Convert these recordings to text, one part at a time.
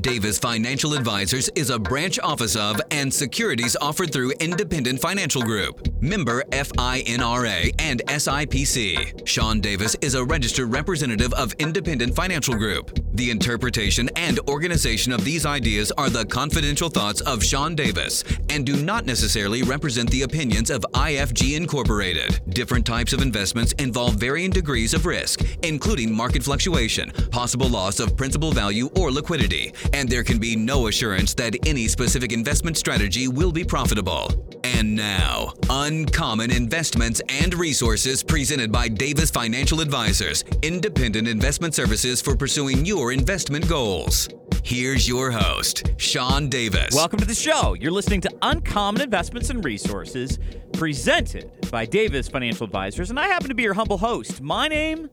Davis Financial Advisors is a branch office of and securities offered through Independent Financial Group, member FINRA and SIPC. Sean Davis is a registered representative of Independent Financial Group. The interpretation and organization of these ideas are the confidential thoughts of Sean Davis and do not necessarily represent the opinions of IFG Incorporated. Different types of investments involve varying degrees of risk, including market fluctuation, possible loss of principal value or liquidity, and there can be no assurance that any specific investment strategy will be profitable. And now, Uncommon Investments and Resources presented by Davis Financial Advisors, independent investment services for pursuing your investment goals. Here's your host, Sean Davis. Welcome to the show. You're listening to Uncommon Investments and Resources presented by Davis Financial Advisors, and I happen to be your humble host. My name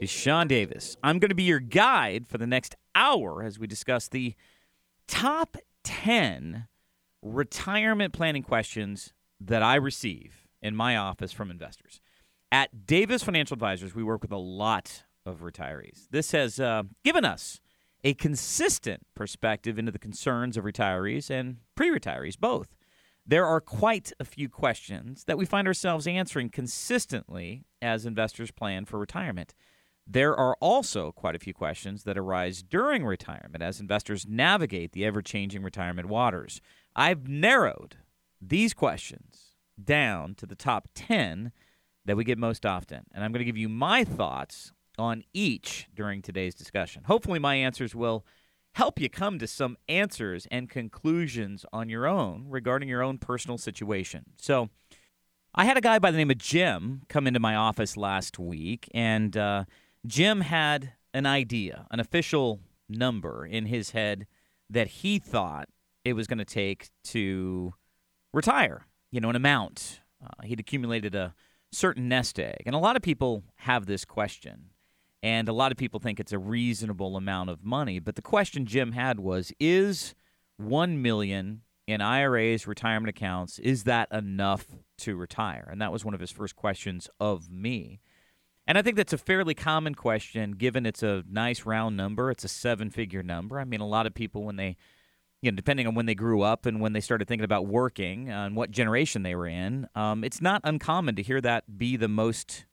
is Sean Davis. I'm going to be your guide for the next hour as we discuss the top 10 retirement planning questions that I receive in my office from investors. At Davis Financial Advisors, we work with a lot of retirees. This has uh, given us a consistent perspective into the concerns of retirees and pre retirees, both. There are quite a few questions that we find ourselves answering consistently as investors plan for retirement. There are also quite a few questions that arise during retirement as investors navigate the ever changing retirement waters. I've narrowed these questions down to the top 10 that we get most often, and I'm going to give you my thoughts on each during today's discussion. Hopefully, my answers will help you come to some answers and conclusions on your own regarding your own personal situation. So, I had a guy by the name of Jim come into my office last week, and uh, Jim had an idea, an official number in his head that he thought it was going to take to retire, you know, an amount. Uh, he'd accumulated a certain nest egg. And a lot of people have this question. And a lot of people think it's a reasonable amount of money. But the question Jim had was Is 1 million in IRAs, retirement accounts, is that enough to retire? And that was one of his first questions of me. And I think that's a fairly common question given it's a nice round number. It's a seven figure number. I mean, a lot of people, when they, you know, depending on when they grew up and when they started thinking about working and what generation they were in, um, it's not uncommon to hear that be the most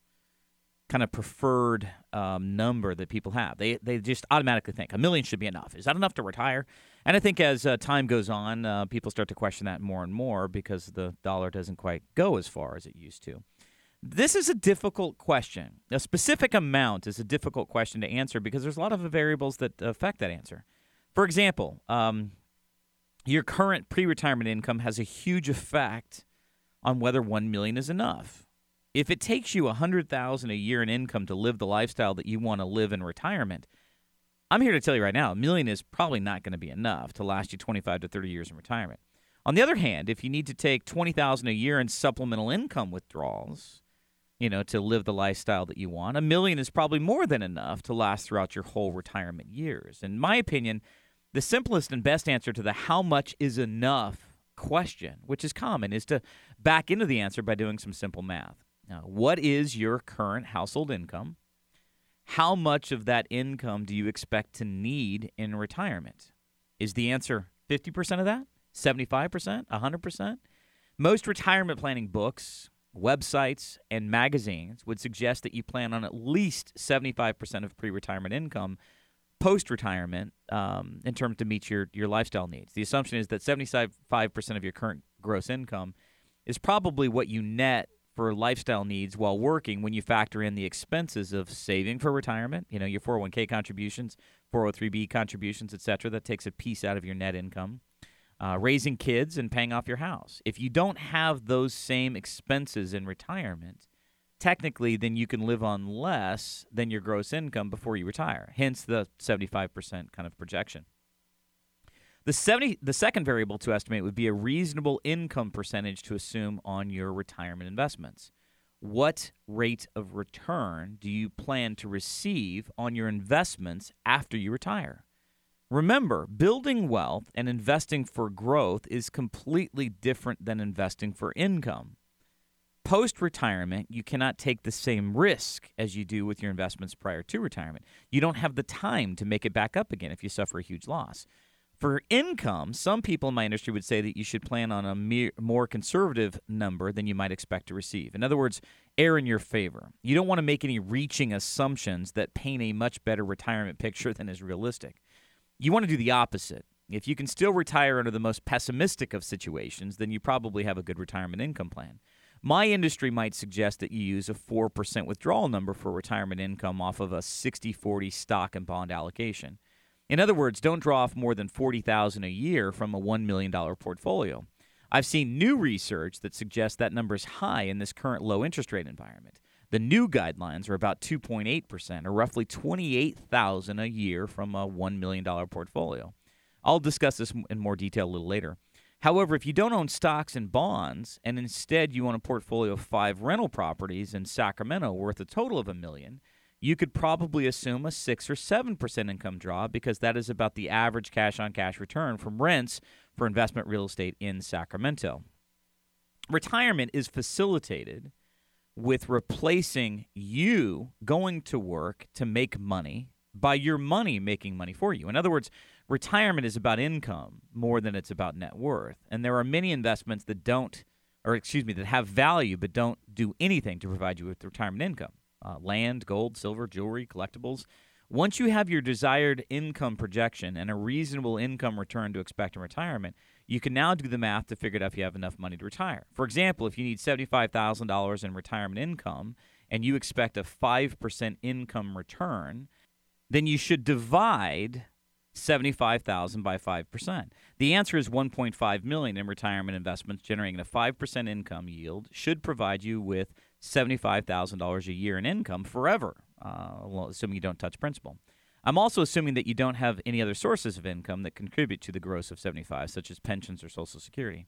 kind of preferred um, number that people have. They, they just automatically think a million should be enough. Is that enough to retire? And I think as uh, time goes on, uh, people start to question that more and more because the dollar doesn't quite go as far as it used to. This is a difficult question. A specific amount is a difficult question to answer because there's a lot of variables that affect that answer. For example, um, your current pre-retirement income has a huge effect on whether 1 million is enough. If it takes you 100,000 a year in income to live the lifestyle that you want to live in retirement, I'm here to tell you right now, a million is probably not going to be enough to last you 25 to 30 years in retirement. On the other hand, if you need to take 20,000 a year in supplemental income withdrawals, you know, to live the lifestyle that you want. A million is probably more than enough to last throughout your whole retirement years. In my opinion, the simplest and best answer to the how much is enough question, which is common, is to back into the answer by doing some simple math. Now, what is your current household income? How much of that income do you expect to need in retirement? Is the answer 50% of that? 75%? 100%? Most retirement planning books websites, and magazines would suggest that you plan on at least 75% of pre retirement income post retirement um, in terms to meet your, your lifestyle needs. The assumption is that 75% of your current gross income is probably what you net for lifestyle needs while working when you factor in the expenses of saving for retirement, you know, your 401k contributions, 403b contributions, et cetera. That takes a piece out of your net income uh, raising kids and paying off your house. If you don't have those same expenses in retirement, technically, then you can live on less than your gross income before you retire. Hence the 75% kind of projection. The 70 the second variable to estimate would be a reasonable income percentage to assume on your retirement investments. What rate of return do you plan to receive on your investments after you retire? Remember, building wealth and investing for growth is completely different than investing for income. Post retirement, you cannot take the same risk as you do with your investments prior to retirement. You don't have the time to make it back up again if you suffer a huge loss. For income, some people in my industry would say that you should plan on a mere, more conservative number than you might expect to receive. In other words, err in your favor. You don't want to make any reaching assumptions that paint a much better retirement picture than is realistic. You want to do the opposite. If you can still retire under the most pessimistic of situations, then you probably have a good retirement income plan. My industry might suggest that you use a 4% withdrawal number for retirement income off of a 60 40 stock and bond allocation. In other words, don't draw off more than 40,000 a year from a $1 million portfolio. I've seen new research that suggests that number is high in this current low interest rate environment. The new guidelines are about 2.8%, or roughly 28,000 a year from a $1 million portfolio. I'll discuss this in more detail a little later. However, if you don't own stocks and bonds and instead you own a portfolio of five rental properties in Sacramento worth a total of a million, you could probably assume a 6 or 7% income draw because that is about the average cash on cash return from rents for investment real estate in Sacramento. Retirement is facilitated with replacing you going to work to make money by your money making money for you. In other words, retirement is about income more than it's about net worth. And there are many investments that don't, or excuse me, that have value but don't do anything to provide you with retirement income uh, land, gold, silver, jewelry, collectibles. Once you have your desired income projection and a reasonable income return to expect in retirement, you can now do the math to figure out if you have enough money to retire. For example, if you need $75,000 in retirement income and you expect a 5% income return, then you should divide 75,000 by 5%. The answer is 1.5 million in retirement investments generating a 5% income yield should provide you with $75,000 a year in income forever, uh, assuming you don't touch principal. I'm also assuming that you don't have any other sources of income that contribute to the gross of 75, such as pensions or Social Security.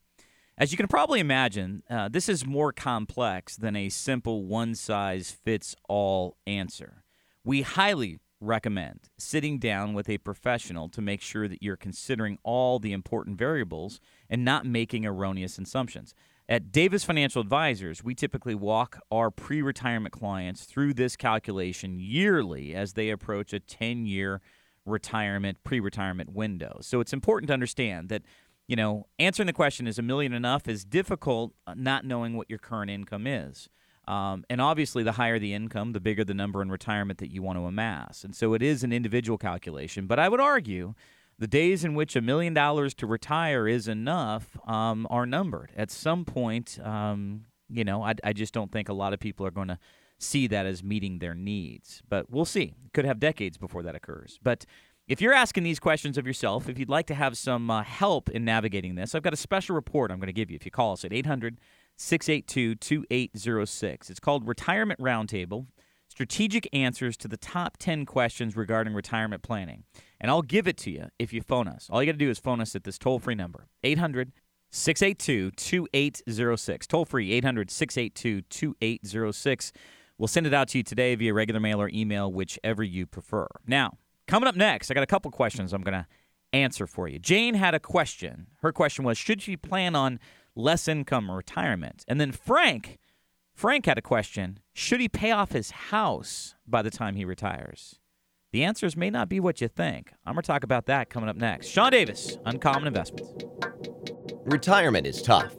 As you can probably imagine, uh, this is more complex than a simple one size fits all answer. We highly recommend sitting down with a professional to make sure that you're considering all the important variables and not making erroneous assumptions. At Davis Financial Advisors, we typically walk our pre retirement clients through this calculation yearly as they approach a 10 year retirement, pre retirement window. So it's important to understand that, you know, answering the question, is a million enough, is difficult uh, not knowing what your current income is. Um, and obviously, the higher the income, the bigger the number in retirement that you want to amass. And so it is an individual calculation. But I would argue the days in which a million dollars to retire is enough um, are numbered. At some point, um, you know, I, I just don't think a lot of people are going to see that as meeting their needs. But we'll see. Could have decades before that occurs. But if you're asking these questions of yourself, if you'd like to have some uh, help in navigating this, I've got a special report I'm going to give you if you call us at 800 682 2806. It's called Retirement Roundtable Strategic Answers to the Top 10 Questions Regarding Retirement Planning and I'll give it to you if you phone us. All you got to do is phone us at this toll free number 800 682 2806. Toll free 800 682 2806. We'll send it out to you today via regular mail or email, whichever you prefer. Now, coming up next, I got a couple questions I'm going to answer for you. Jane had a question. Her question was Should she plan on less income retirement? And then Frank. Frank had a question. Should he pay off his house by the time he retires? The answers may not be what you think. I'm going to talk about that coming up next. Sean Davis, Uncommon Investments. Retirement is tough.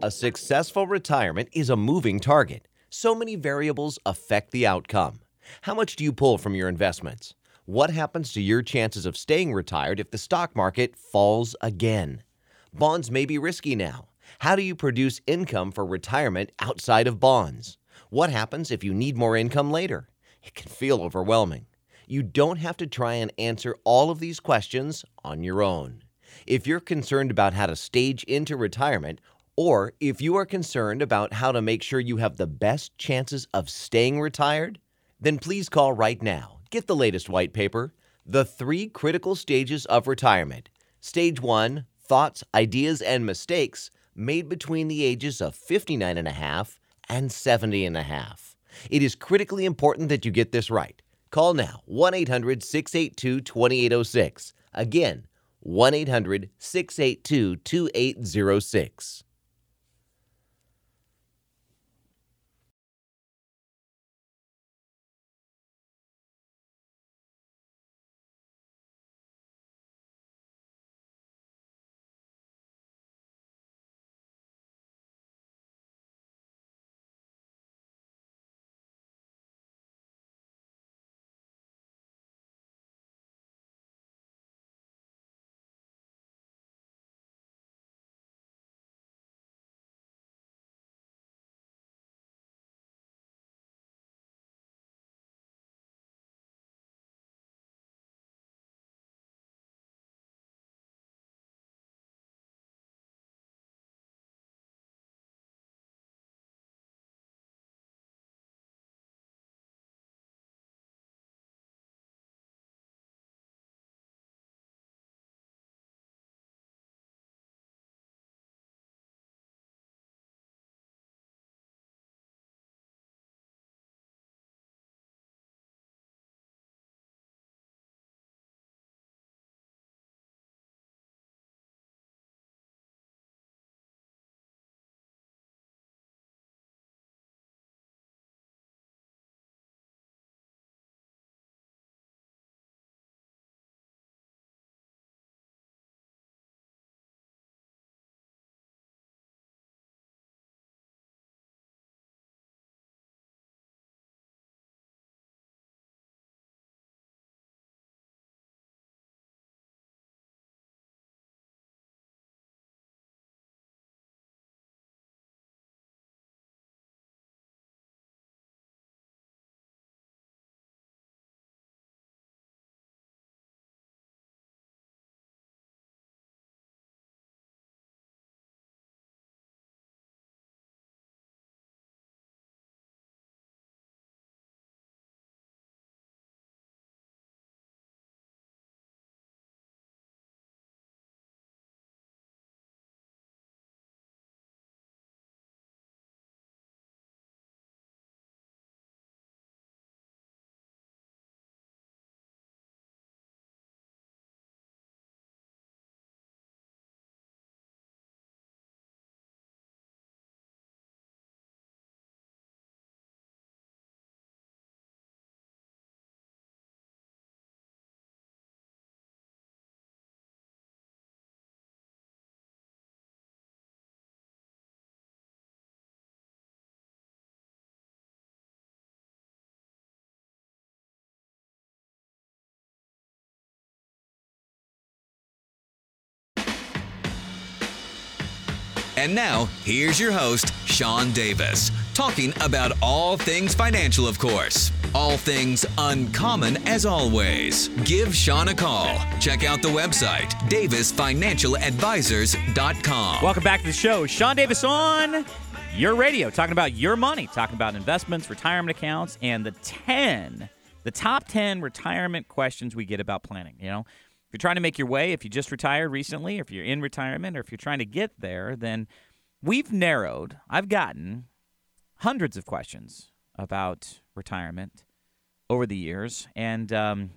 A successful retirement is a moving target. So many variables affect the outcome. How much do you pull from your investments? What happens to your chances of staying retired if the stock market falls again? Bonds may be risky now. How do you produce income for retirement outside of bonds? What happens if you need more income later? It can feel overwhelming you don't have to try and answer all of these questions on your own. If you're concerned about how to stage into retirement, or if you are concerned about how to make sure you have the best chances of staying retired, then please call right now. Get the latest white paper, The Three Critical Stages of Retirement. Stage 1 Thoughts, Ideas, and Mistakes made between the ages of 59 and a half and 70 and a half. It is critically important that you get this right. Call now 1 800 682 2806. Again, 1 800 682 2806. And now, here's your host, Sean Davis, talking about all things financial, of course. All things uncommon as always. Give Sean a call. Check out the website, davisfinancialadvisors.com. Welcome back to the show. Sean Davis on your radio, talking about your money, talking about investments, retirement accounts, and the 10, the top 10 retirement questions we get about planning. You know, if you're trying to make your way, if you just retired recently, if you're in retirement, or if you're trying to get there, then we've narrowed, I've gotten hundreds of questions about retirement over the years. And um,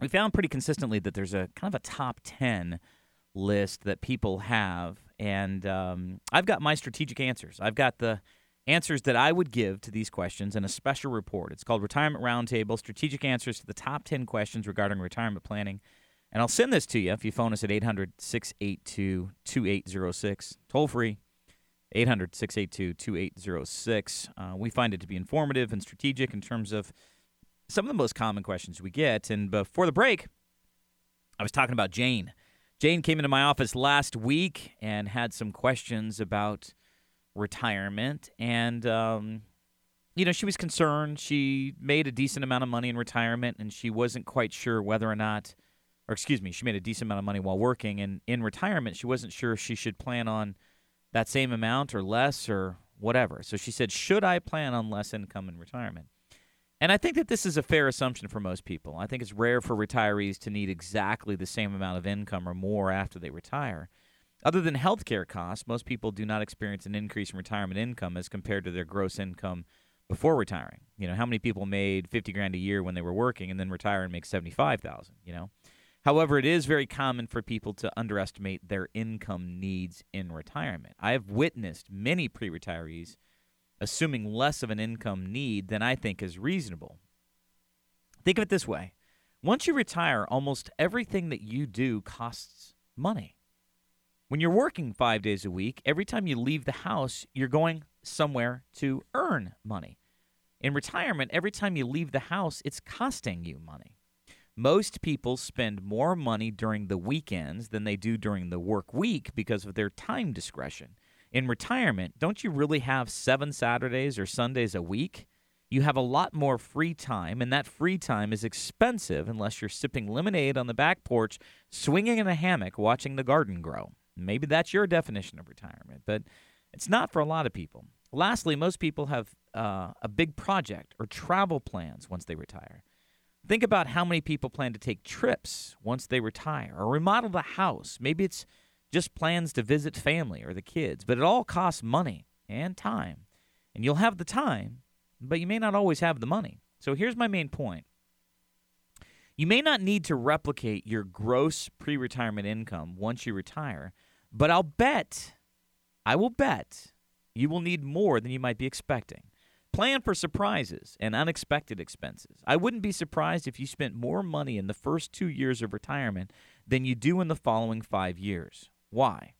we found pretty consistently that there's a kind of a top 10 list that people have. And um, I've got my strategic answers. I've got the answers that I would give to these questions in a special report. It's called Retirement Roundtable Strategic Answers to the Top 10 Questions Regarding Retirement Planning. And I'll send this to you if you phone us at 800 682 2806, toll free. 800 682 2806. Uh, we find it to be informative and strategic in terms of some of the most common questions we get. And before the break, I was talking about Jane. Jane came into my office last week and had some questions about retirement. And, um, you know, she was concerned. She made a decent amount of money in retirement, and she wasn't quite sure whether or not, or excuse me, she made a decent amount of money while working. And in retirement, she wasn't sure if she should plan on that same amount or less or whatever. So she said, Should I plan on less income in retirement? And I think that this is a fair assumption for most people. I think it's rare for retirees to need exactly the same amount of income or more after they retire. Other than healthcare costs, most people do not experience an increase in retirement income as compared to their gross income before retiring. You know, how many people made 50 grand a year when they were working and then retire and make 75,000, you know? However, it is very common for people to underestimate their income needs in retirement. I have witnessed many pre retirees assuming less of an income need than I think is reasonable. Think of it this way once you retire, almost everything that you do costs money. When you're working five days a week, every time you leave the house, you're going somewhere to earn money. In retirement, every time you leave the house, it's costing you money. Most people spend more money during the weekends than they do during the work week because of their time discretion. In retirement, don't you really have seven Saturdays or Sundays a week? You have a lot more free time, and that free time is expensive unless you're sipping lemonade on the back porch, swinging in a hammock, watching the garden grow. Maybe that's your definition of retirement, but it's not for a lot of people. Lastly, most people have uh, a big project or travel plans once they retire. Think about how many people plan to take trips once they retire or remodel the house. Maybe it's just plans to visit family or the kids, but it all costs money and time. And you'll have the time, but you may not always have the money. So here's my main point. You may not need to replicate your gross pre retirement income once you retire, but I'll bet, I will bet, you will need more than you might be expecting. Plan for surprises and unexpected expenses. I wouldn't be surprised if you spent more money in the first two years of retirement than you do in the following five years. Why?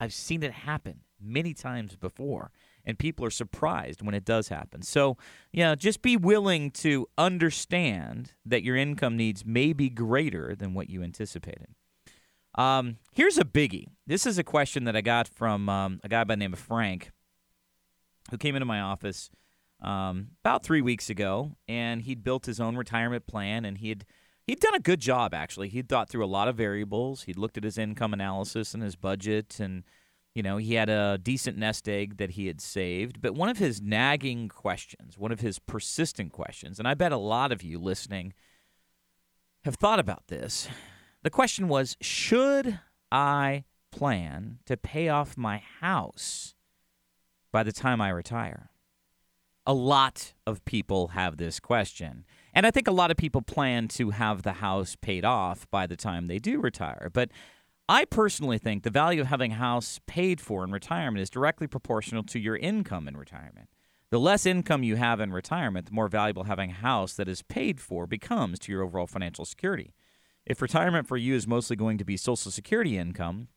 I've seen it happen many times before, and people are surprised when it does happen. So, yeah, just be willing to understand that your income needs may be greater than what you anticipated. Um, here's a biggie. This is a question that I got from um, a guy by the name of Frank, who came into my office um, about three weeks ago, and he'd built his own retirement plan, and he had he'd done a good job actually. He'd thought through a lot of variables. He'd looked at his income analysis and his budget, and you know he had a decent nest egg that he had saved. But one of his nagging questions, one of his persistent questions, and I bet a lot of you listening have thought about this. The question was, should I plan to pay off my house by the time I retire? A lot of people have this question. And I think a lot of people plan to have the house paid off by the time they do retire. But I personally think the value of having a house paid for in retirement is directly proportional to your income in retirement. The less income you have in retirement, the more valuable having a house that is paid for becomes to your overall financial security. If retirement for you is mostly going to be Social Security income,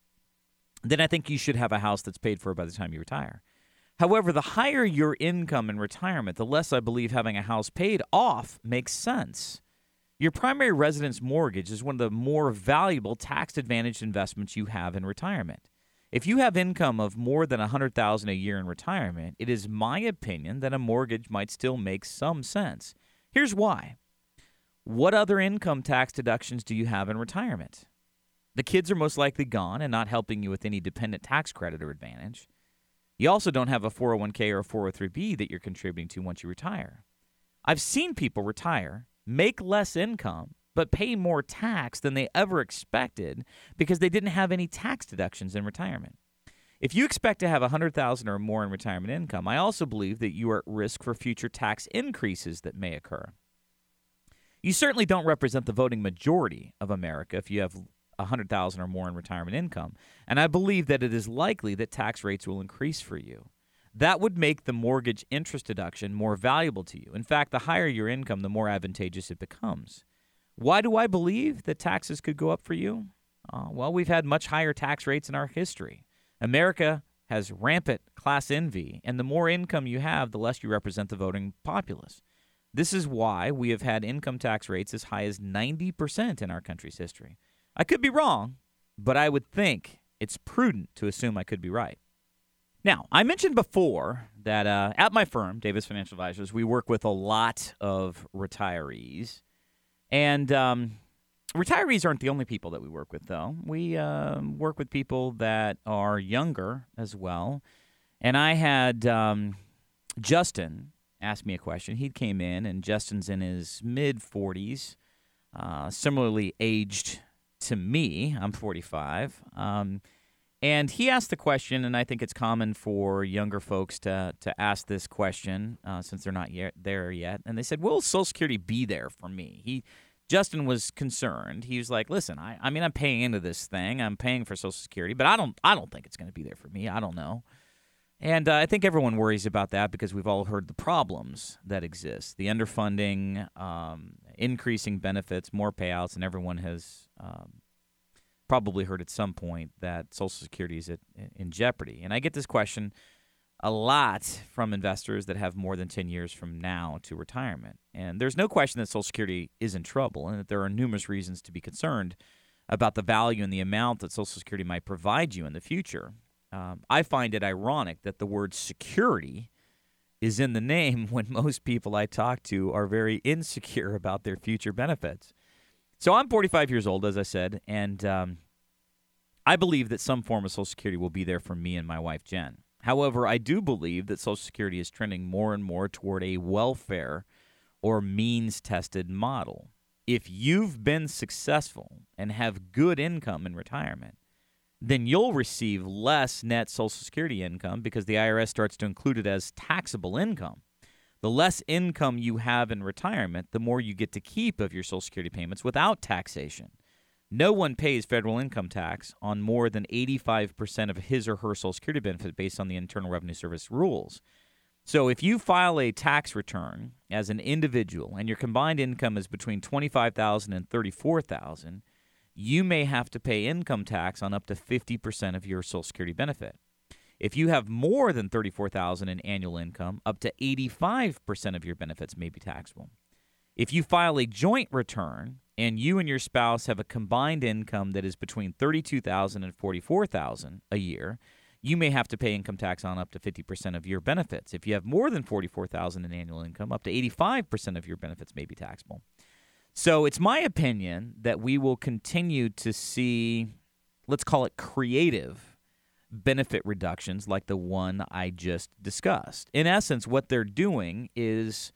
then I think you should have a house that's paid for by the time you retire. However, the higher your income in retirement, the less I believe having a house paid off makes sense. Your primary residence mortgage is one of the more valuable tax advantaged investments you have in retirement. If you have income of more than 100,000 a year in retirement, it is my opinion that a mortgage might still make some sense. Here's why. What other income tax deductions do you have in retirement? The kids are most likely gone and not helping you with any dependent tax credit or advantage. You also don't have a 401k or a 403b that you're contributing to once you retire. I've seen people retire, make less income, but pay more tax than they ever expected because they didn't have any tax deductions in retirement. If you expect to have 100,000 or more in retirement income, I also believe that you are at risk for future tax increases that may occur. You certainly don't represent the voting majority of America if you have 100,000 or more in retirement income, and I believe that it is likely that tax rates will increase for you. That would make the mortgage interest deduction more valuable to you. In fact, the higher your income, the more advantageous it becomes. Why do I believe that taxes could go up for you? Uh, well, we've had much higher tax rates in our history. America has rampant class envy, and the more income you have, the less you represent the voting populace. This is why we have had income tax rates as high as 90% in our country's history. I could be wrong, but I would think it's prudent to assume I could be right. Now, I mentioned before that uh, at my firm, Davis Financial Advisors, we work with a lot of retirees. And um, retirees aren't the only people that we work with, though. We uh, work with people that are younger as well. And I had um, Justin ask me a question. He came in, and Justin's in his mid 40s, uh, similarly aged to me. I'm 45. Um, and he asked the question, and I think it's common for younger folks to to ask this question uh, since they're not yet there yet. And they said, "Will Social Security be there for me?" He Justin was concerned. He was like, "Listen, I, I mean, I'm paying into this thing. I'm paying for Social Security, but I don't I don't think it's going to be there for me. I don't know." And uh, I think everyone worries about that because we've all heard the problems that exist: the underfunding, um, increasing benefits, more payouts, and everyone has. Um, probably heard at some point that Social Security is at, in jeopardy. And I get this question a lot from investors that have more than 10 years from now to retirement. And there's no question that Social Security is in trouble and that there are numerous reasons to be concerned about the value and the amount that Social Security might provide you in the future. Um, I find it ironic that the word security is in the name when most people I talk to are very insecure about their future benefits. So I'm 45 years old, as I said, and um, I believe that some form of Social Security will be there for me and my wife, Jen. However, I do believe that Social Security is trending more and more toward a welfare or means tested model. If you've been successful and have good income in retirement, then you'll receive less net Social Security income because the IRS starts to include it as taxable income. The less income you have in retirement, the more you get to keep of your Social Security payments without taxation. No one pays federal income tax on more than 85% of his or her Social Security benefit based on the Internal Revenue Service rules. So if you file a tax return as an individual and your combined income is between 25,000 and 34,000, you may have to pay income tax on up to 50% of your Social Security benefit. If you have more than 34,000 in annual income, up to 85% of your benefits may be taxable. If you file a joint return and you and your spouse have a combined income that is between 32,000 and 44,000 a year, you may have to pay income tax on up to 50% of your benefits. If you have more than 44,000 in annual income, up to 85% of your benefits may be taxable. So it's my opinion that we will continue to see let's call it creative benefit reductions like the one I just discussed. In essence, what they're doing is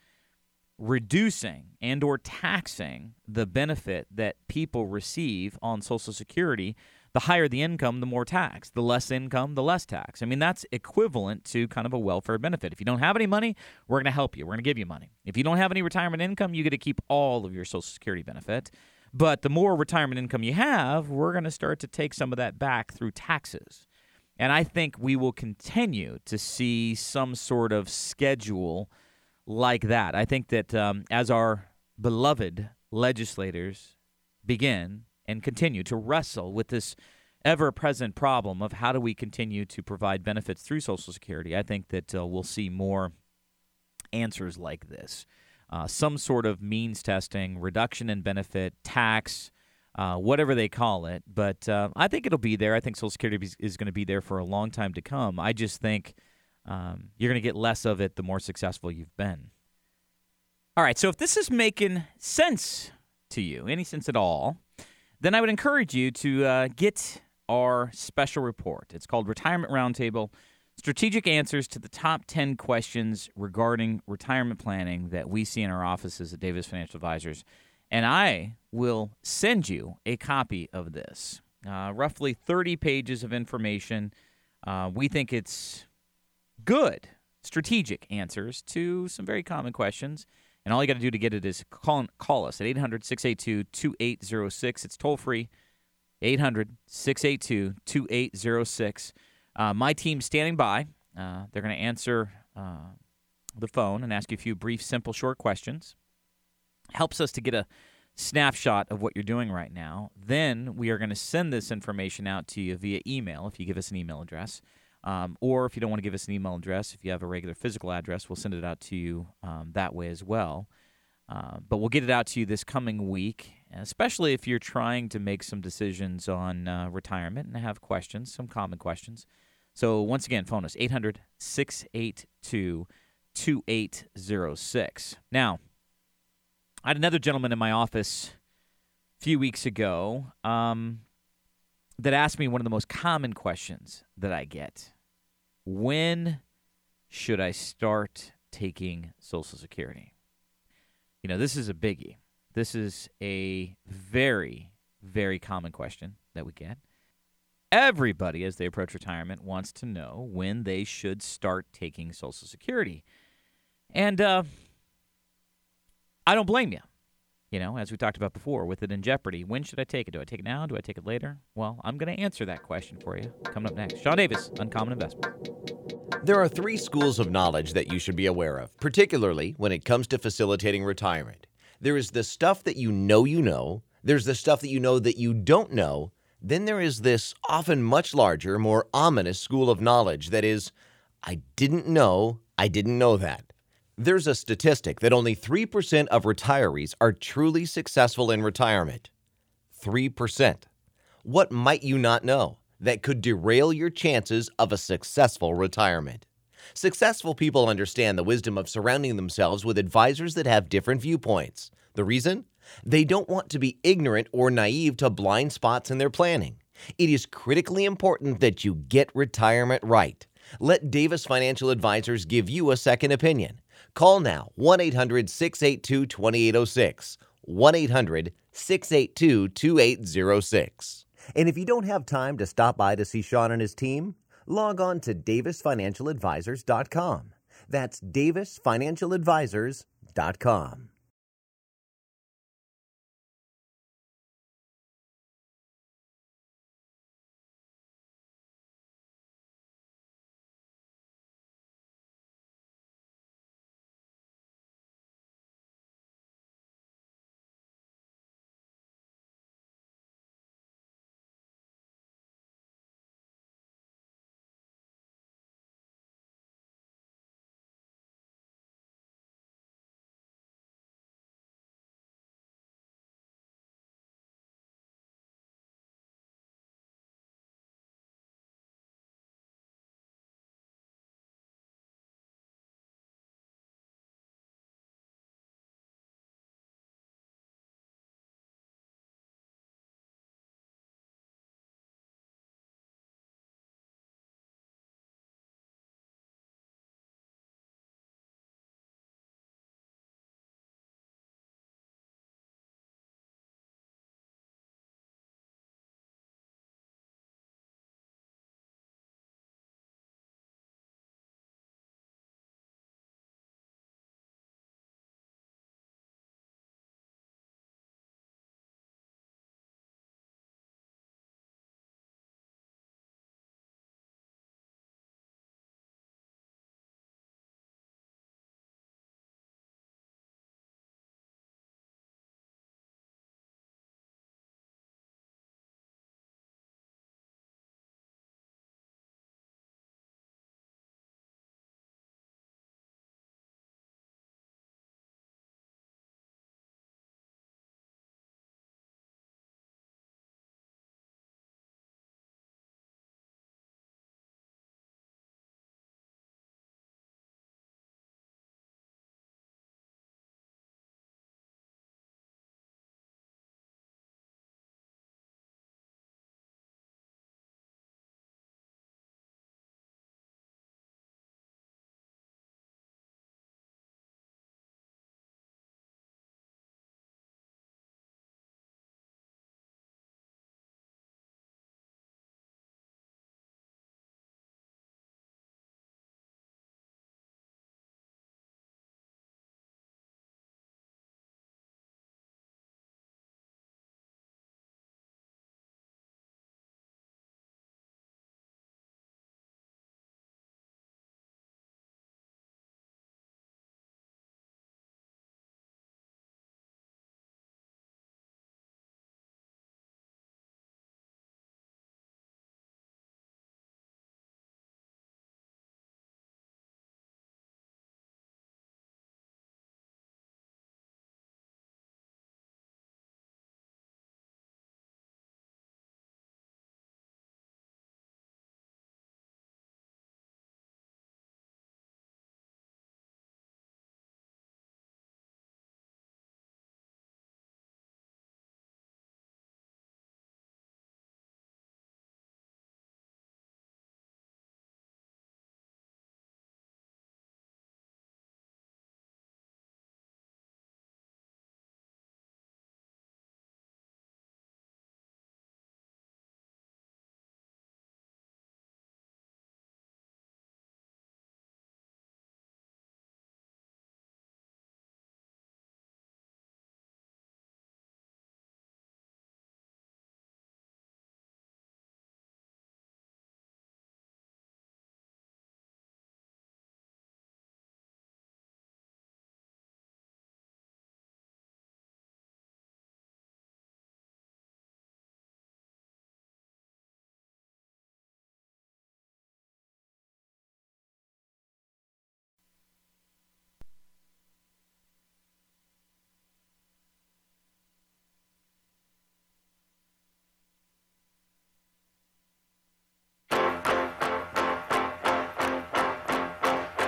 reducing and or taxing the benefit that people receive on social security. The higher the income the more tax. The less income the less tax. I mean that's equivalent to kind of a welfare benefit. If you don't have any money we're going to help you. We're going to give you money. If you don't have any retirement income you get to keep all of your social security benefit. But the more retirement income you have we're going to start to take some of that back through taxes and I think we will continue to see some sort of schedule like that. I think that um, as our beloved legislators begin and continue to wrestle with this ever present problem of how do we continue to provide benefits through Social Security, I think that uh, we'll see more answers like this. Uh, some sort of means testing, reduction in benefit, tax, uh, whatever they call it. But uh, I think it'll be there. I think Social Security is, going to be there for a long time to come. I just think um, you're going to get less of it the more successful you've been. All right, so if this is making sense to you, any sense at all, then I would encourage you to uh, get our special report. It's called Retirement Roundtable Strategic Answers to the Top 10 Questions Regarding Retirement Planning that we see in our offices at Davis Financial Advisors. And I will send you a copy of this. Uh, roughly 30 pages of information. Uh, we think it's good, strategic answers to some very common questions. And all you got to do to get it is call, call us at 800 682 2806. It's toll free 800 682 2806. Uh, my team's standing by. Uh, they're going to answer uh, the phone and ask you a few brief, simple, short questions. Helps us to get a snapshot of what you're doing right now. Then we are going to send this information out to you via email if you give us an email address. Um, or if you don't want to give us an email address, if you have a regular physical address, we'll send it out to you um, that way as well. Uh, but we'll get it out to you this coming week, especially if you're trying to make some decisions on uh, retirement and have questions, some common questions. So, once again, phone us 800 682 2806. Now, I had another gentleman in my office a few weeks ago um, that asked me one of the most common questions that I get When should I start taking Social Security? You know, this is a biggie. This is a very, very common question that we get. Everybody, as they approach retirement, wants to know when they should start taking Social Security. And uh, I don't blame you. You know, as we talked about before, with it in jeopardy, when should I take it? Do I take it now? Do I take it later? Well, I'm going to answer that question for you coming up next. Sean Davis, Uncommon Investment. There are three schools of knowledge that you should be aware of, particularly when it comes to facilitating retirement. There is the stuff that you know you know, there's the stuff that you know that you don't know, then there is this often much larger, more ominous school of knowledge that is, I didn't know, I didn't know that. There's a statistic that only 3% of retirees are truly successful in retirement. 3%. What might you not know that could derail your chances of a successful retirement? Successful people understand the wisdom of surrounding themselves with advisors that have different viewpoints. The reason? They don't want to be ignorant or naive to blind spots in their planning. It is critically important that you get retirement right. Let Davis Financial Advisors give you a second opinion. Call now 1 800 682 2806. 1 800 682 2806. And if you don't have time to stop by to see Sean and his team, log on to davisfinancialadvisors.com. That's davisfinancialadvisors.com.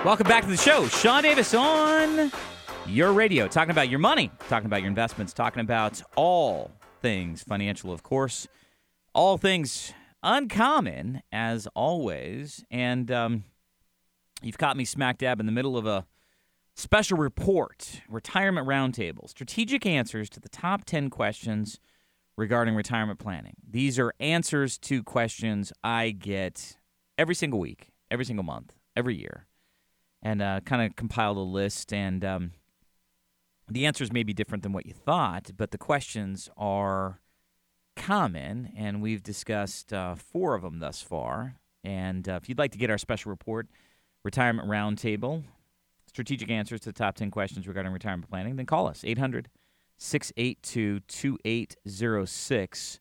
Welcome back to the show. Sean Davis on your radio, talking about your money, talking about your investments, talking about all things financial, of course, all things uncommon as always. And um, you've caught me smack dab in the middle of a special report, retirement roundtable, strategic answers to the top 10 questions regarding retirement planning. These are answers to questions I get every single week, every single month, every year and uh, kind of compiled a list. And um, the answers may be different than what you thought, but the questions are common, and we've discussed uh, four of them thus far. And uh, if you'd like to get our special report, Retirement Roundtable, strategic answers to the top 10 questions regarding retirement planning, then call us 800 682 2806.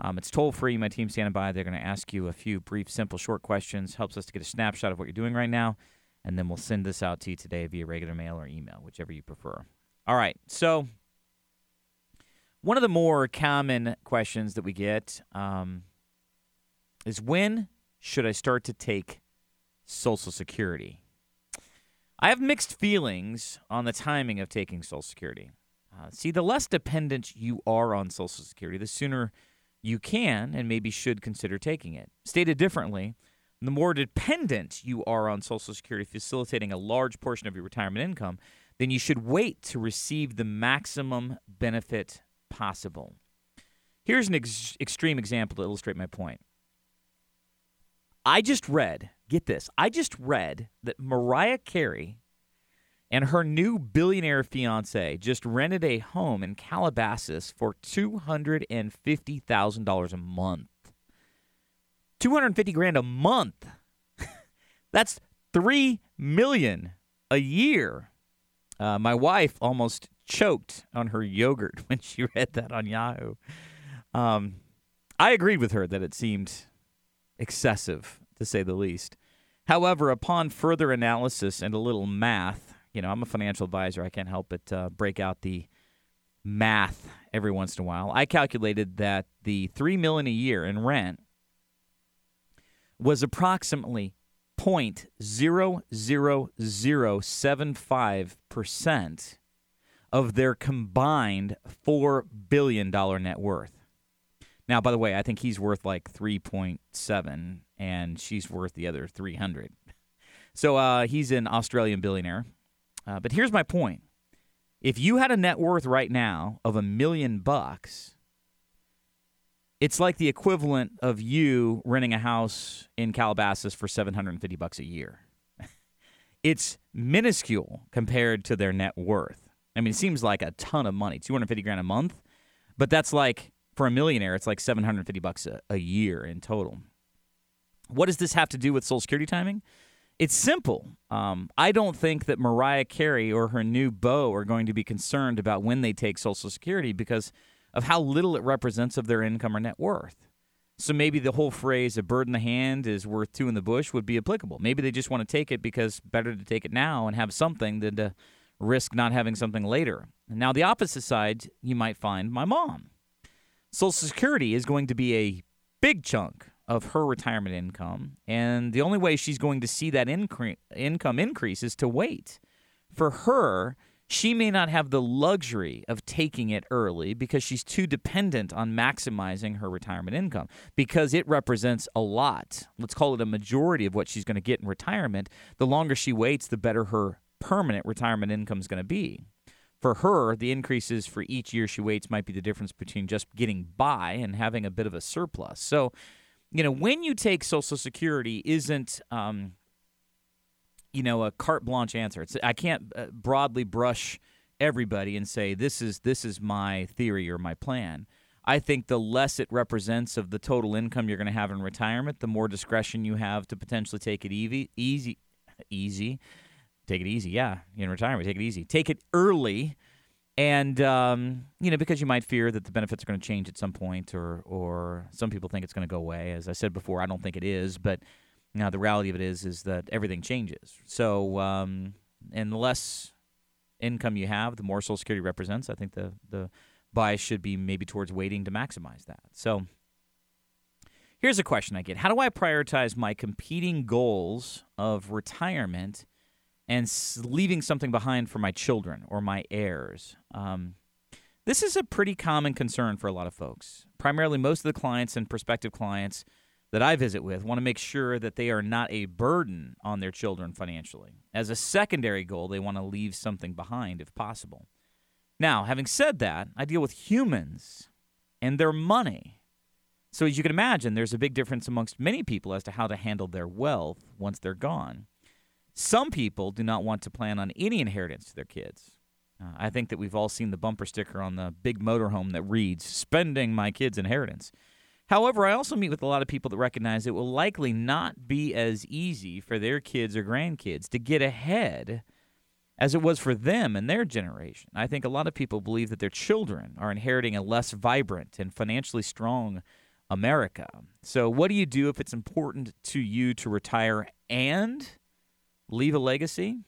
Um, it's toll free. My team's standing by. They're going to ask you a few brief, simple, short questions. Helps us to get a snapshot of what you're doing right now and then we'll send this out to you today via regular mail or email, whichever you prefer. All right, so one of the more common questions that we get um, is when should I start to take Social Security? I have mixed feelings on the timing of taking Social Security. Uh, see, the less dependent you are on Social Security, the sooner you can and maybe should consider taking it. Stated differently, the more dependent you are on Social Security facilitating a large portion of your retirement income, then you should wait to receive the maximum benefit possible. Here's an ex- extreme example to illustrate my point. I just read, get this, I just read that Mariah Carey and her new billionaire fiance just rented a home in Calabasas for $250,000 a month. 250 grand a month. That's 3 million a year. Uh, my wife almost choked on her yogurt when she read that on Yahoo. Um, I agreed with her that it seemed excessive, to say the least. However, upon further analysis and a little math, you know, I'm a financial advisor. I can't help but uh, break out the math every once in a while. I calculated that the three million a year in rent was approximately 0.00075% of their combined $4 billion net worth. Now, by the way, I think he's worth like 3.7 and she's worth the other 300. So uh, he's an Australian billionaire. Uh, but here's my point. If you had a net worth right now of a million bucks, it's like the equivalent of you renting a house in Calabasas for 750 bucks a year. it's minuscule compared to their net worth. I mean, it seems like a ton of money, 250 grand a month, but that's like for a millionaire, it's like 750 bucks a, a year in total. What does this have to do with Social Security timing? It's simple. Um, I don't think that Mariah Carey or her new beau are going to be concerned about when they take Social Security because – of how little it represents of their income or net worth. So maybe the whole phrase "a bird in the hand is worth two in the bush" would be applicable. Maybe they just want to take it because better to take it now and have something than to risk not having something later. Now, the opposite side, you might find my mom. Social Security is going to be a big chunk of her retirement income, and the only way she's going to see that incre- income increase is to wait. For her, she may not have the luxury of taking it early because she's too dependent on maximizing her retirement income because it represents a lot. Let's call it a majority of what she's going to get in retirement. The longer she waits, the better her permanent retirement income is going to be. For her, the increases for each year she waits might be the difference between just getting by and having a bit of a surplus. So, you know, when you take Social Security, isn't um, you know a carte blanche answer. It's I can't uh, broadly brush everybody and say this is this is my theory or my plan. I think the less it represents of the total income you're going to have in retirement, the more discretion you have to potentially take it easy, easy, easy. Take it easy, yeah. In retirement, take it easy. Take it early, and um, you know because you might fear that the benefits are going to change at some point, or or some people think it's going to go away. As I said before, I don't think it is, but now the reality of it is is that everything changes. So um, and the less income you have, the more Social Security represents. I think the the bias should be maybe towards waiting to maximize that. So here's a question I get: How do I prioritize my competing goals of retirement and leaving something behind for my children or my heirs. Um, this is a pretty common concern for a lot of folks. Primarily, most of the clients and prospective clients that I visit with want to make sure that they are not a burden on their children financially. As a secondary goal, they want to leave something behind if possible. Now, having said that, I deal with humans and their money. So, as you can imagine, there's a big difference amongst many people as to how to handle their wealth once they're gone. Some people do not want to plan on any inheritance to their kids. Uh, I think that we've all seen the bumper sticker on the big motorhome that reads, Spending my kids' inheritance. However, I also meet with a lot of people that recognize it will likely not be as easy for their kids or grandkids to get ahead as it was for them and their generation. I think a lot of people believe that their children are inheriting a less vibrant and financially strong America. So, what do you do if it's important to you to retire and leave a legacy?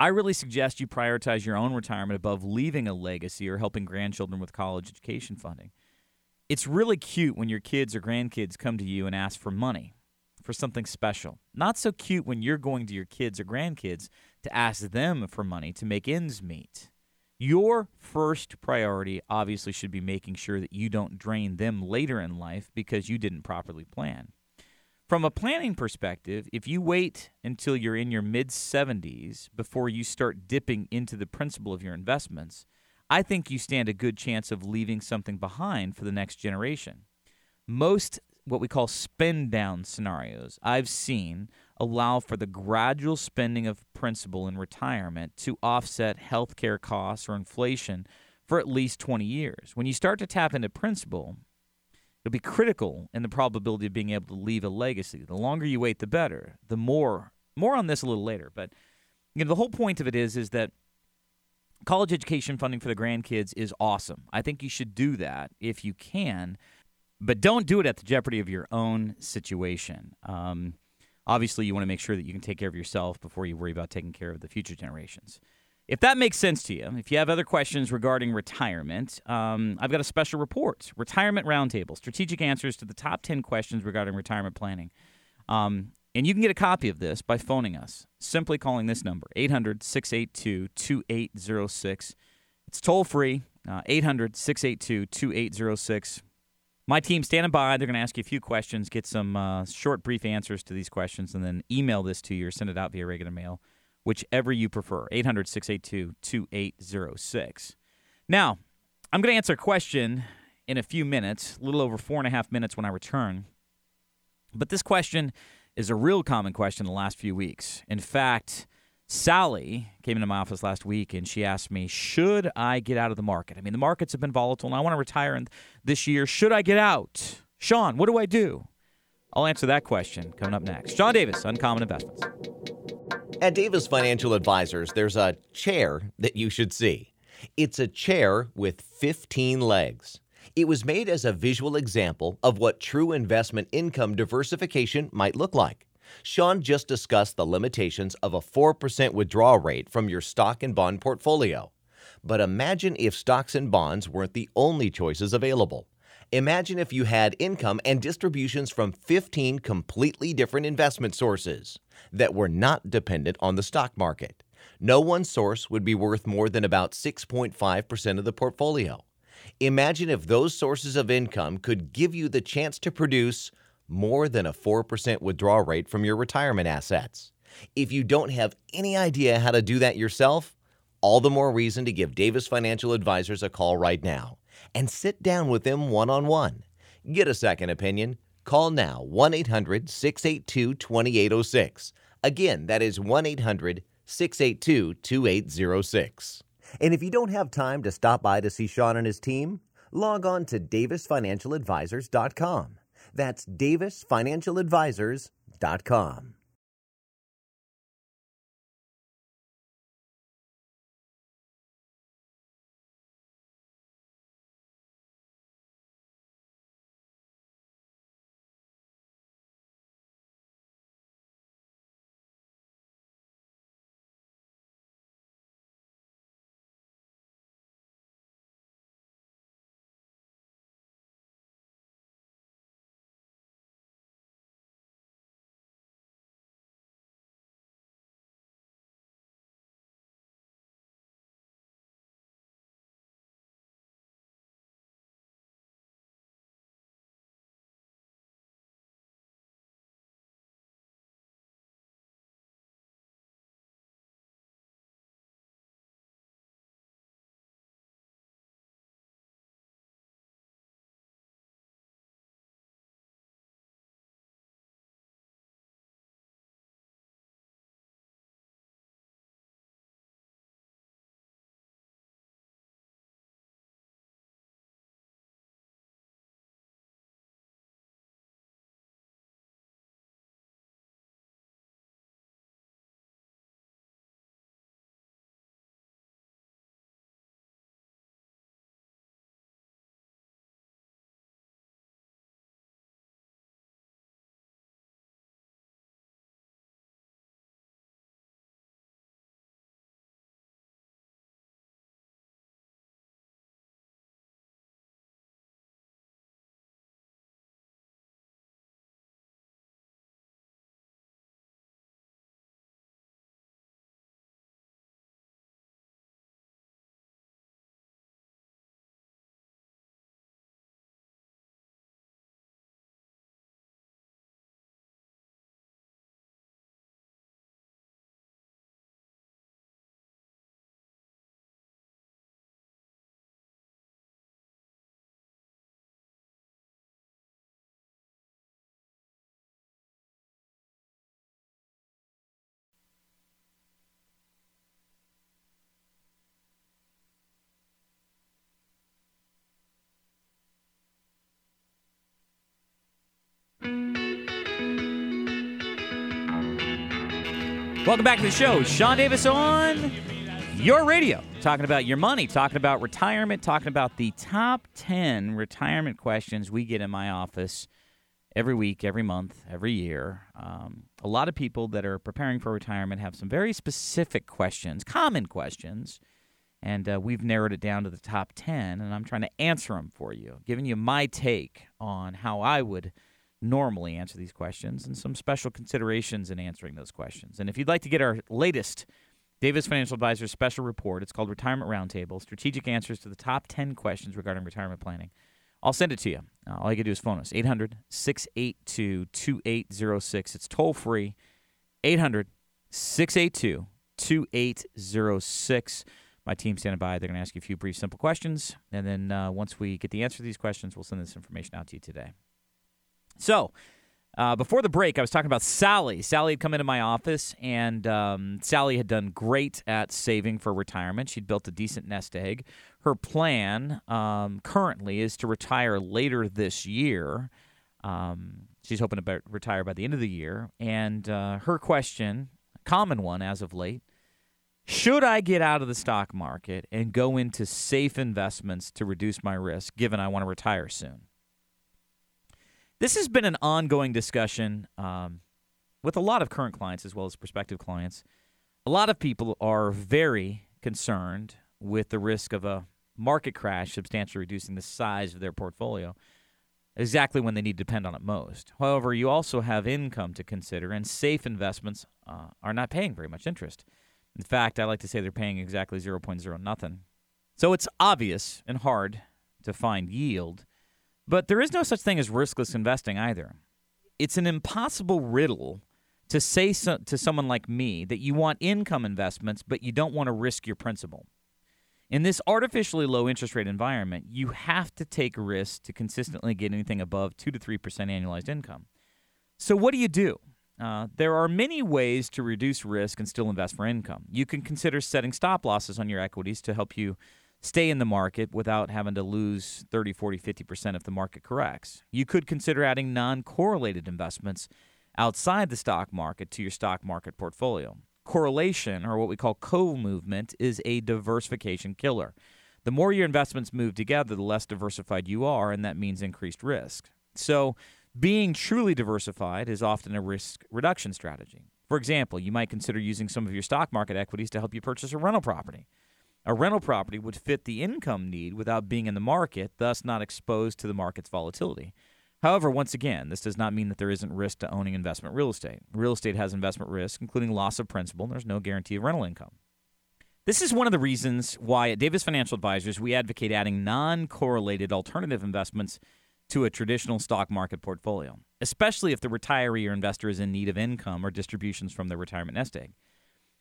I really suggest you prioritize your own retirement above leaving a legacy or helping grandchildren with college education funding. It's really cute when your kids or grandkids come to you and ask for money for something special. Not so cute when you're going to your kids or grandkids to ask them for money to make ends meet. Your first priority obviously should be making sure that you don't drain them later in life because you didn't properly plan. From a planning perspective, if you wait until you're in your mid 70s before you start dipping into the principal of your investments, I think you stand a good chance of leaving something behind for the next generation. Most what we call spend down scenarios I've seen allow for the gradual spending of principal in retirement to offset healthcare costs or inflation for at least 20 years. When you start to tap into principal, it'll be critical in the probability of being able to leave a legacy. The longer you wait, the better. The more more on this a little later, but you know the whole point of it is is that college education funding for the grandkids is awesome. I think you should do that if you can, but don't do it at the jeopardy of your own situation. Um, obviously, you want to make sure that you can take care of yourself before you worry about taking care of the future generations. If that makes sense to you, if you have other questions regarding retirement, um, I've got a special report Retirement Roundtable Strategic Answers to the Top 10 Questions Regarding Retirement Planning. Um, and you can get a copy of this by phoning us, simply calling this number, 800 682 2806. It's toll free, 800 682 2806. My team's standing by. They're going to ask you a few questions, get some uh, short, brief answers to these questions, and then email this to you or send it out via regular mail, whichever you prefer. 800 682 2806. Now, I'm going to answer a question in a few minutes, a little over four and a half minutes when I return. But this question is a real common question in the last few weeks. In fact, Sally came into my office last week and she asked me, Should I get out of the market? I mean, the markets have been volatile and I want to retire in this year. Should I get out? Sean, what do I do? I'll answer that question coming up next. Sean Davis, Uncommon Investments. At Davis Financial Advisors, there's a chair that you should see. It's a chair with 15 legs. It was made as a visual example of what true investment income diversification might look like. Sean just discussed the limitations of a 4% withdrawal rate from your stock and bond portfolio. But imagine if stocks and bonds weren't the only choices available. Imagine if you had income and distributions from 15 completely different investment sources that were not dependent on the stock market. No one source would be worth more than about 6.5% of the portfolio. Imagine if those sources of income could give you the chance to produce more than a 4% withdrawal rate from your retirement assets. If you don't have any idea how to do that yourself, all the more reason to give Davis Financial Advisors a call right now and sit down with them one on one. Get a second opinion. Call now 1 800 682 2806. Again, that is 1 800 682 2806. And if you don't have time to stop by to see Sean and his team, log on to davisfinancialadvisors.com. That's davisfinancialadvisors.com. Welcome back to the show. Sean Davis on your radio, talking about your money, talking about retirement, talking about the top 10 retirement questions we get in my office every week, every month, every year. Um, a lot of people that are preparing for retirement have some very specific questions, common questions, and uh, we've narrowed it down to the top 10, and I'm trying to answer them for you, giving you my take on how I would normally answer these questions and some special considerations in answering those questions. And if you'd like to get our latest Davis Financial Advisors special report, it's called Retirement Roundtable Strategic Answers to the Top 10 Questions Regarding Retirement Planning. I'll send it to you. Uh, all you can do is phone us 800 682 2806. It's toll free 800 682 2806. My team's standing by. They're going to ask you a few brief, simple questions. And then uh, once we get the answer to these questions, we'll send this information out to you today. So, uh, before the break, I was talking about Sally. Sally had come into my office, and um, Sally had done great at saving for retirement. She'd built a decent nest egg. Her plan um, currently is to retire later this year. Um, she's hoping to retire by the end of the year. And uh, her question, common one as of late, should I get out of the stock market and go into safe investments to reduce my risk, given I want to retire soon? This has been an ongoing discussion um, with a lot of current clients as well as prospective clients. A lot of people are very concerned with the risk of a market crash substantially reducing the size of their portfolio exactly when they need to depend on it most. However, you also have income to consider, and safe investments uh, are not paying very much interest. In fact, I like to say they're paying exactly 0.0 nothing. So it's obvious and hard to find yield but there is no such thing as riskless investing either. It's an impossible riddle to say so, to someone like me that you want income investments, but you don't want to risk your principal. In this artificially low interest rate environment, you have to take risks to consistently get anything above 2 to 3% annualized income. So, what do you do? Uh, there are many ways to reduce risk and still invest for income. You can consider setting stop losses on your equities to help you stay in the market without having to lose 30, 40, 50% if the market corrects. You could consider adding non correlated investments outside the stock market to your stock market portfolio. Correlation, or what we call co movement, is a diversification killer. The more your investments move together, the less diversified you are, and that means increased risk. So, being truly diversified is often a risk reduction strategy. For example, you might consider using some of your stock market equities to help you purchase a rental property. A rental property would fit the income need without being in the market, thus not exposed to the market's volatility. However, once again, this does not mean that there isn't risk to owning investment real estate. Real estate has investment risk, including loss of principal, and there's no guarantee of rental income. This is one of the reasons why at Davis Financial Advisors we advocate adding non correlated alternative investments to a traditional stock market portfolio, especially if the retiree or investor is in need of income or distributions from their retirement nest egg.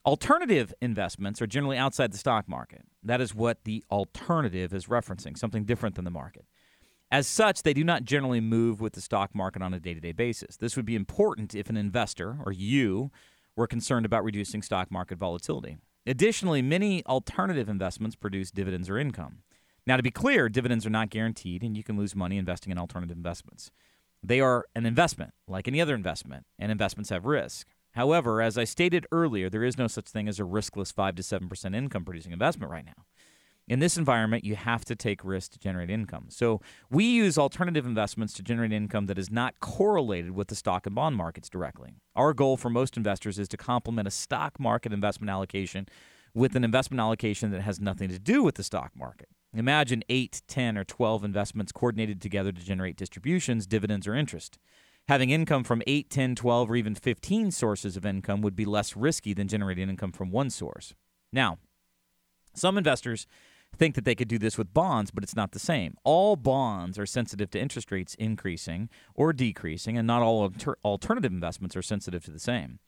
Alternative investments are generally outside the stock market. That is what the alternative is referencing, something different than the market. As such, they do not generally move with the stock market on a day to day basis. This would be important if an investor, or you, were concerned about reducing stock market volatility. Additionally, many alternative investments produce dividends or income. Now, to be clear, dividends are not guaranteed, and you can lose money investing in alternative investments. They are an investment, like any other investment, and investments have risk. However, as I stated earlier, there is no such thing as a riskless 5 to 7% income producing investment right now. In this environment, you have to take risks to generate income. So, we use alternative investments to generate income that is not correlated with the stock and bond markets directly. Our goal for most investors is to complement a stock market investment allocation with an investment allocation that has nothing to do with the stock market. Imagine 8, 10, or 12 investments coordinated together to generate distributions, dividends, or interest having income from 8, 10, 12, or even 15 sources of income would be less risky than generating income from one source. Now, some investors think that they could do this with bonds, but it's not the same. All bonds are sensitive to interest rates increasing or decreasing, and not all alter- alternative investments are sensitive to the same.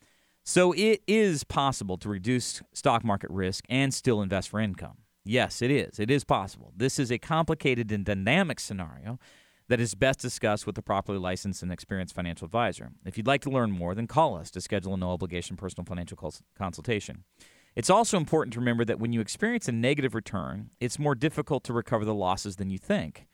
So it is possible to reduce stock market risk and still invest for income. Yes, it is. It is possible. This is a complicated and dynamic scenario that is best discussed with a properly licensed and experienced financial advisor. If you'd like to learn more, then call us to schedule a no obligation personal financial consultation. It's also important to remember that when you experience a negative return, it's more difficult to recover the losses than you think.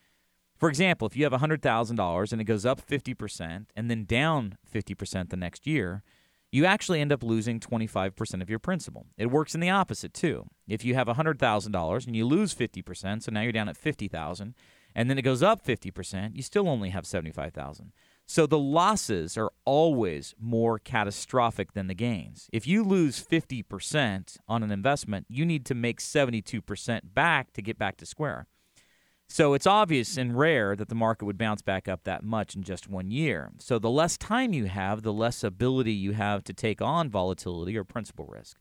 For example, if you have $100,000 and it goes up 50% and then down 50% the next year, you actually end up losing 25% of your principal. It works in the opposite too. If you have $100,000 and you lose 50%, so now you're down at 50,000, and then it goes up 50%, you still only have 75,000. So the losses are always more catastrophic than the gains. If you lose 50% on an investment, you need to make 72% back to get back to square. So it's obvious and rare that the market would bounce back up that much in just one year. So the less time you have, the less ability you have to take on volatility or principal risk.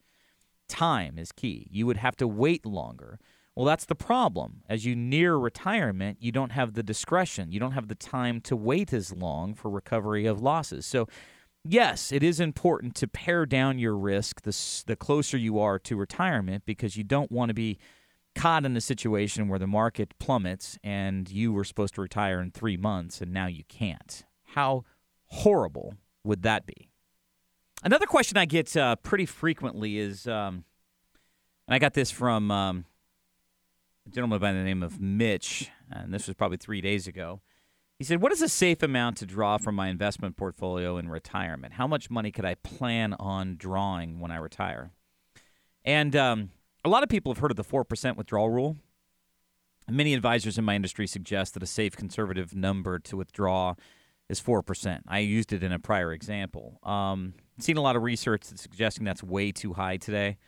Time is key. You would have to wait longer. Well, that's the problem. As you near retirement, you don't have the discretion. You don't have the time to wait as long for recovery of losses. So, yes, it is important to pare down your risk the, the closer you are to retirement because you don't want to be caught in a situation where the market plummets and you were supposed to retire in three months and now you can't. How horrible would that be? Another question I get uh, pretty frequently is, um, and I got this from. Um, a gentleman by the name of Mitch, and this was probably three days ago. He said, What is a safe amount to draw from my investment portfolio in retirement? How much money could I plan on drawing when I retire? And um, a lot of people have heard of the 4% withdrawal rule. Many advisors in my industry suggest that a safe conservative number to withdraw is 4%. I used it in a prior example. Um, seen a lot of research that's suggesting that's way too high today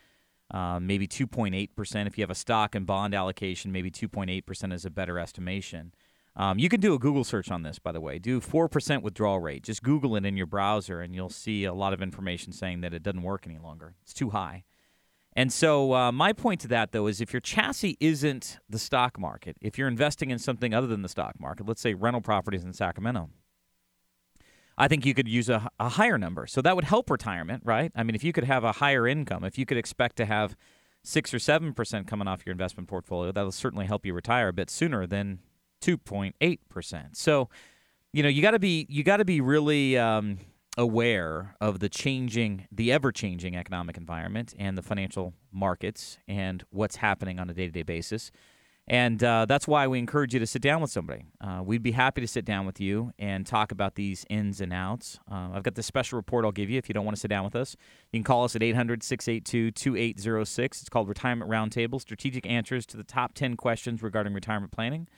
uh, maybe 2.8%. If you have a stock and bond allocation, maybe 2.8% is a better estimation. Um, you can do a Google search on this, by the way. Do 4% withdrawal rate. Just Google it in your browser, and you'll see a lot of information saying that it doesn't work any longer. It's too high. And so, uh, my point to that, though, is if your chassis isn't the stock market, if you're investing in something other than the stock market, let's say rental properties in Sacramento, I think you could use a, a higher number. So that would help retirement, right? I mean, if you could have a higher income, if you could expect to have six or seven percent coming off your investment portfolio, that'll certainly help you retire a bit sooner than two point eight percent. So, you know, you got to be you got to be really um, aware of the changing, the ever changing economic environment and the financial markets and what's happening on a day to day basis. And uh, that's why we encourage you to sit down with somebody. Uh, we'd be happy to sit down with you and talk about these ins and outs. Uh, I've got this special report I'll give you if you don't want to sit down with us. You can call us at 800 682 2806. It's called Retirement Roundtable Strategic Answers to the Top 10 Questions Regarding Retirement Planning.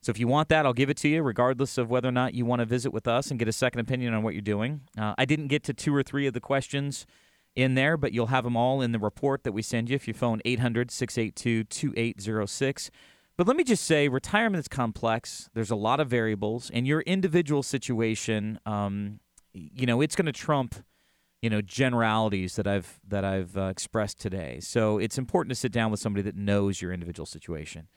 So if you want that, I'll give it to you, regardless of whether or not you want to visit with us and get a second opinion on what you're doing. Uh, I didn't get to two or three of the questions in there, but you'll have them all in the report that we send you if you phone 800 682 2806. But let me just say, retirement is complex. There's a lot of variables, and your individual situation, um, you know, it's going to trump, you know, generalities that I've that I've uh, expressed today. So it's important to sit down with somebody that knows your individual situation.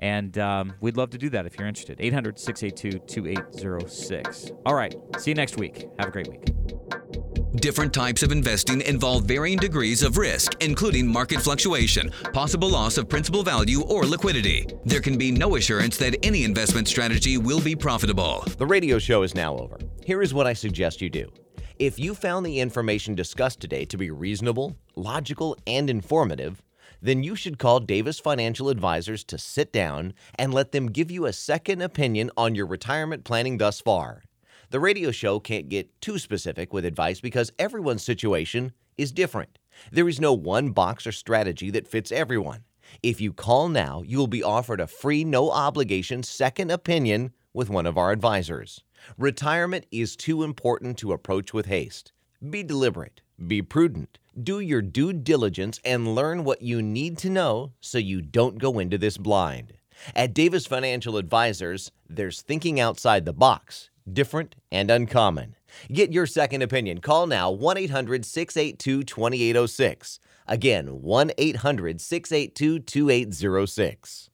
And um, we'd love to do that if you're interested. 800 682 2806. All right. See you next week. Have a great week. Different types of investing involve varying degrees of risk, including market fluctuation, possible loss of principal value, or liquidity. There can be no assurance that any investment strategy will be profitable. The radio show is now over. Here is what I suggest you do. If you found the information discussed today to be reasonable, logical, and informative, then you should call Davis Financial Advisors to sit down and let them give you a second opinion on your retirement planning thus far. The radio show can't get too specific with advice because everyone's situation is different. There is no one box or strategy that fits everyone. If you call now, you will be offered a free, no obligation second opinion with one of our advisors. Retirement is too important to approach with haste. Be deliberate, be prudent, do your due diligence, and learn what you need to know so you don't go into this blind. At Davis Financial Advisors, there's thinking outside the box different, and uncommon. Get your second opinion. Call now 1 800 682 2806. Again, 1 800 682 2806.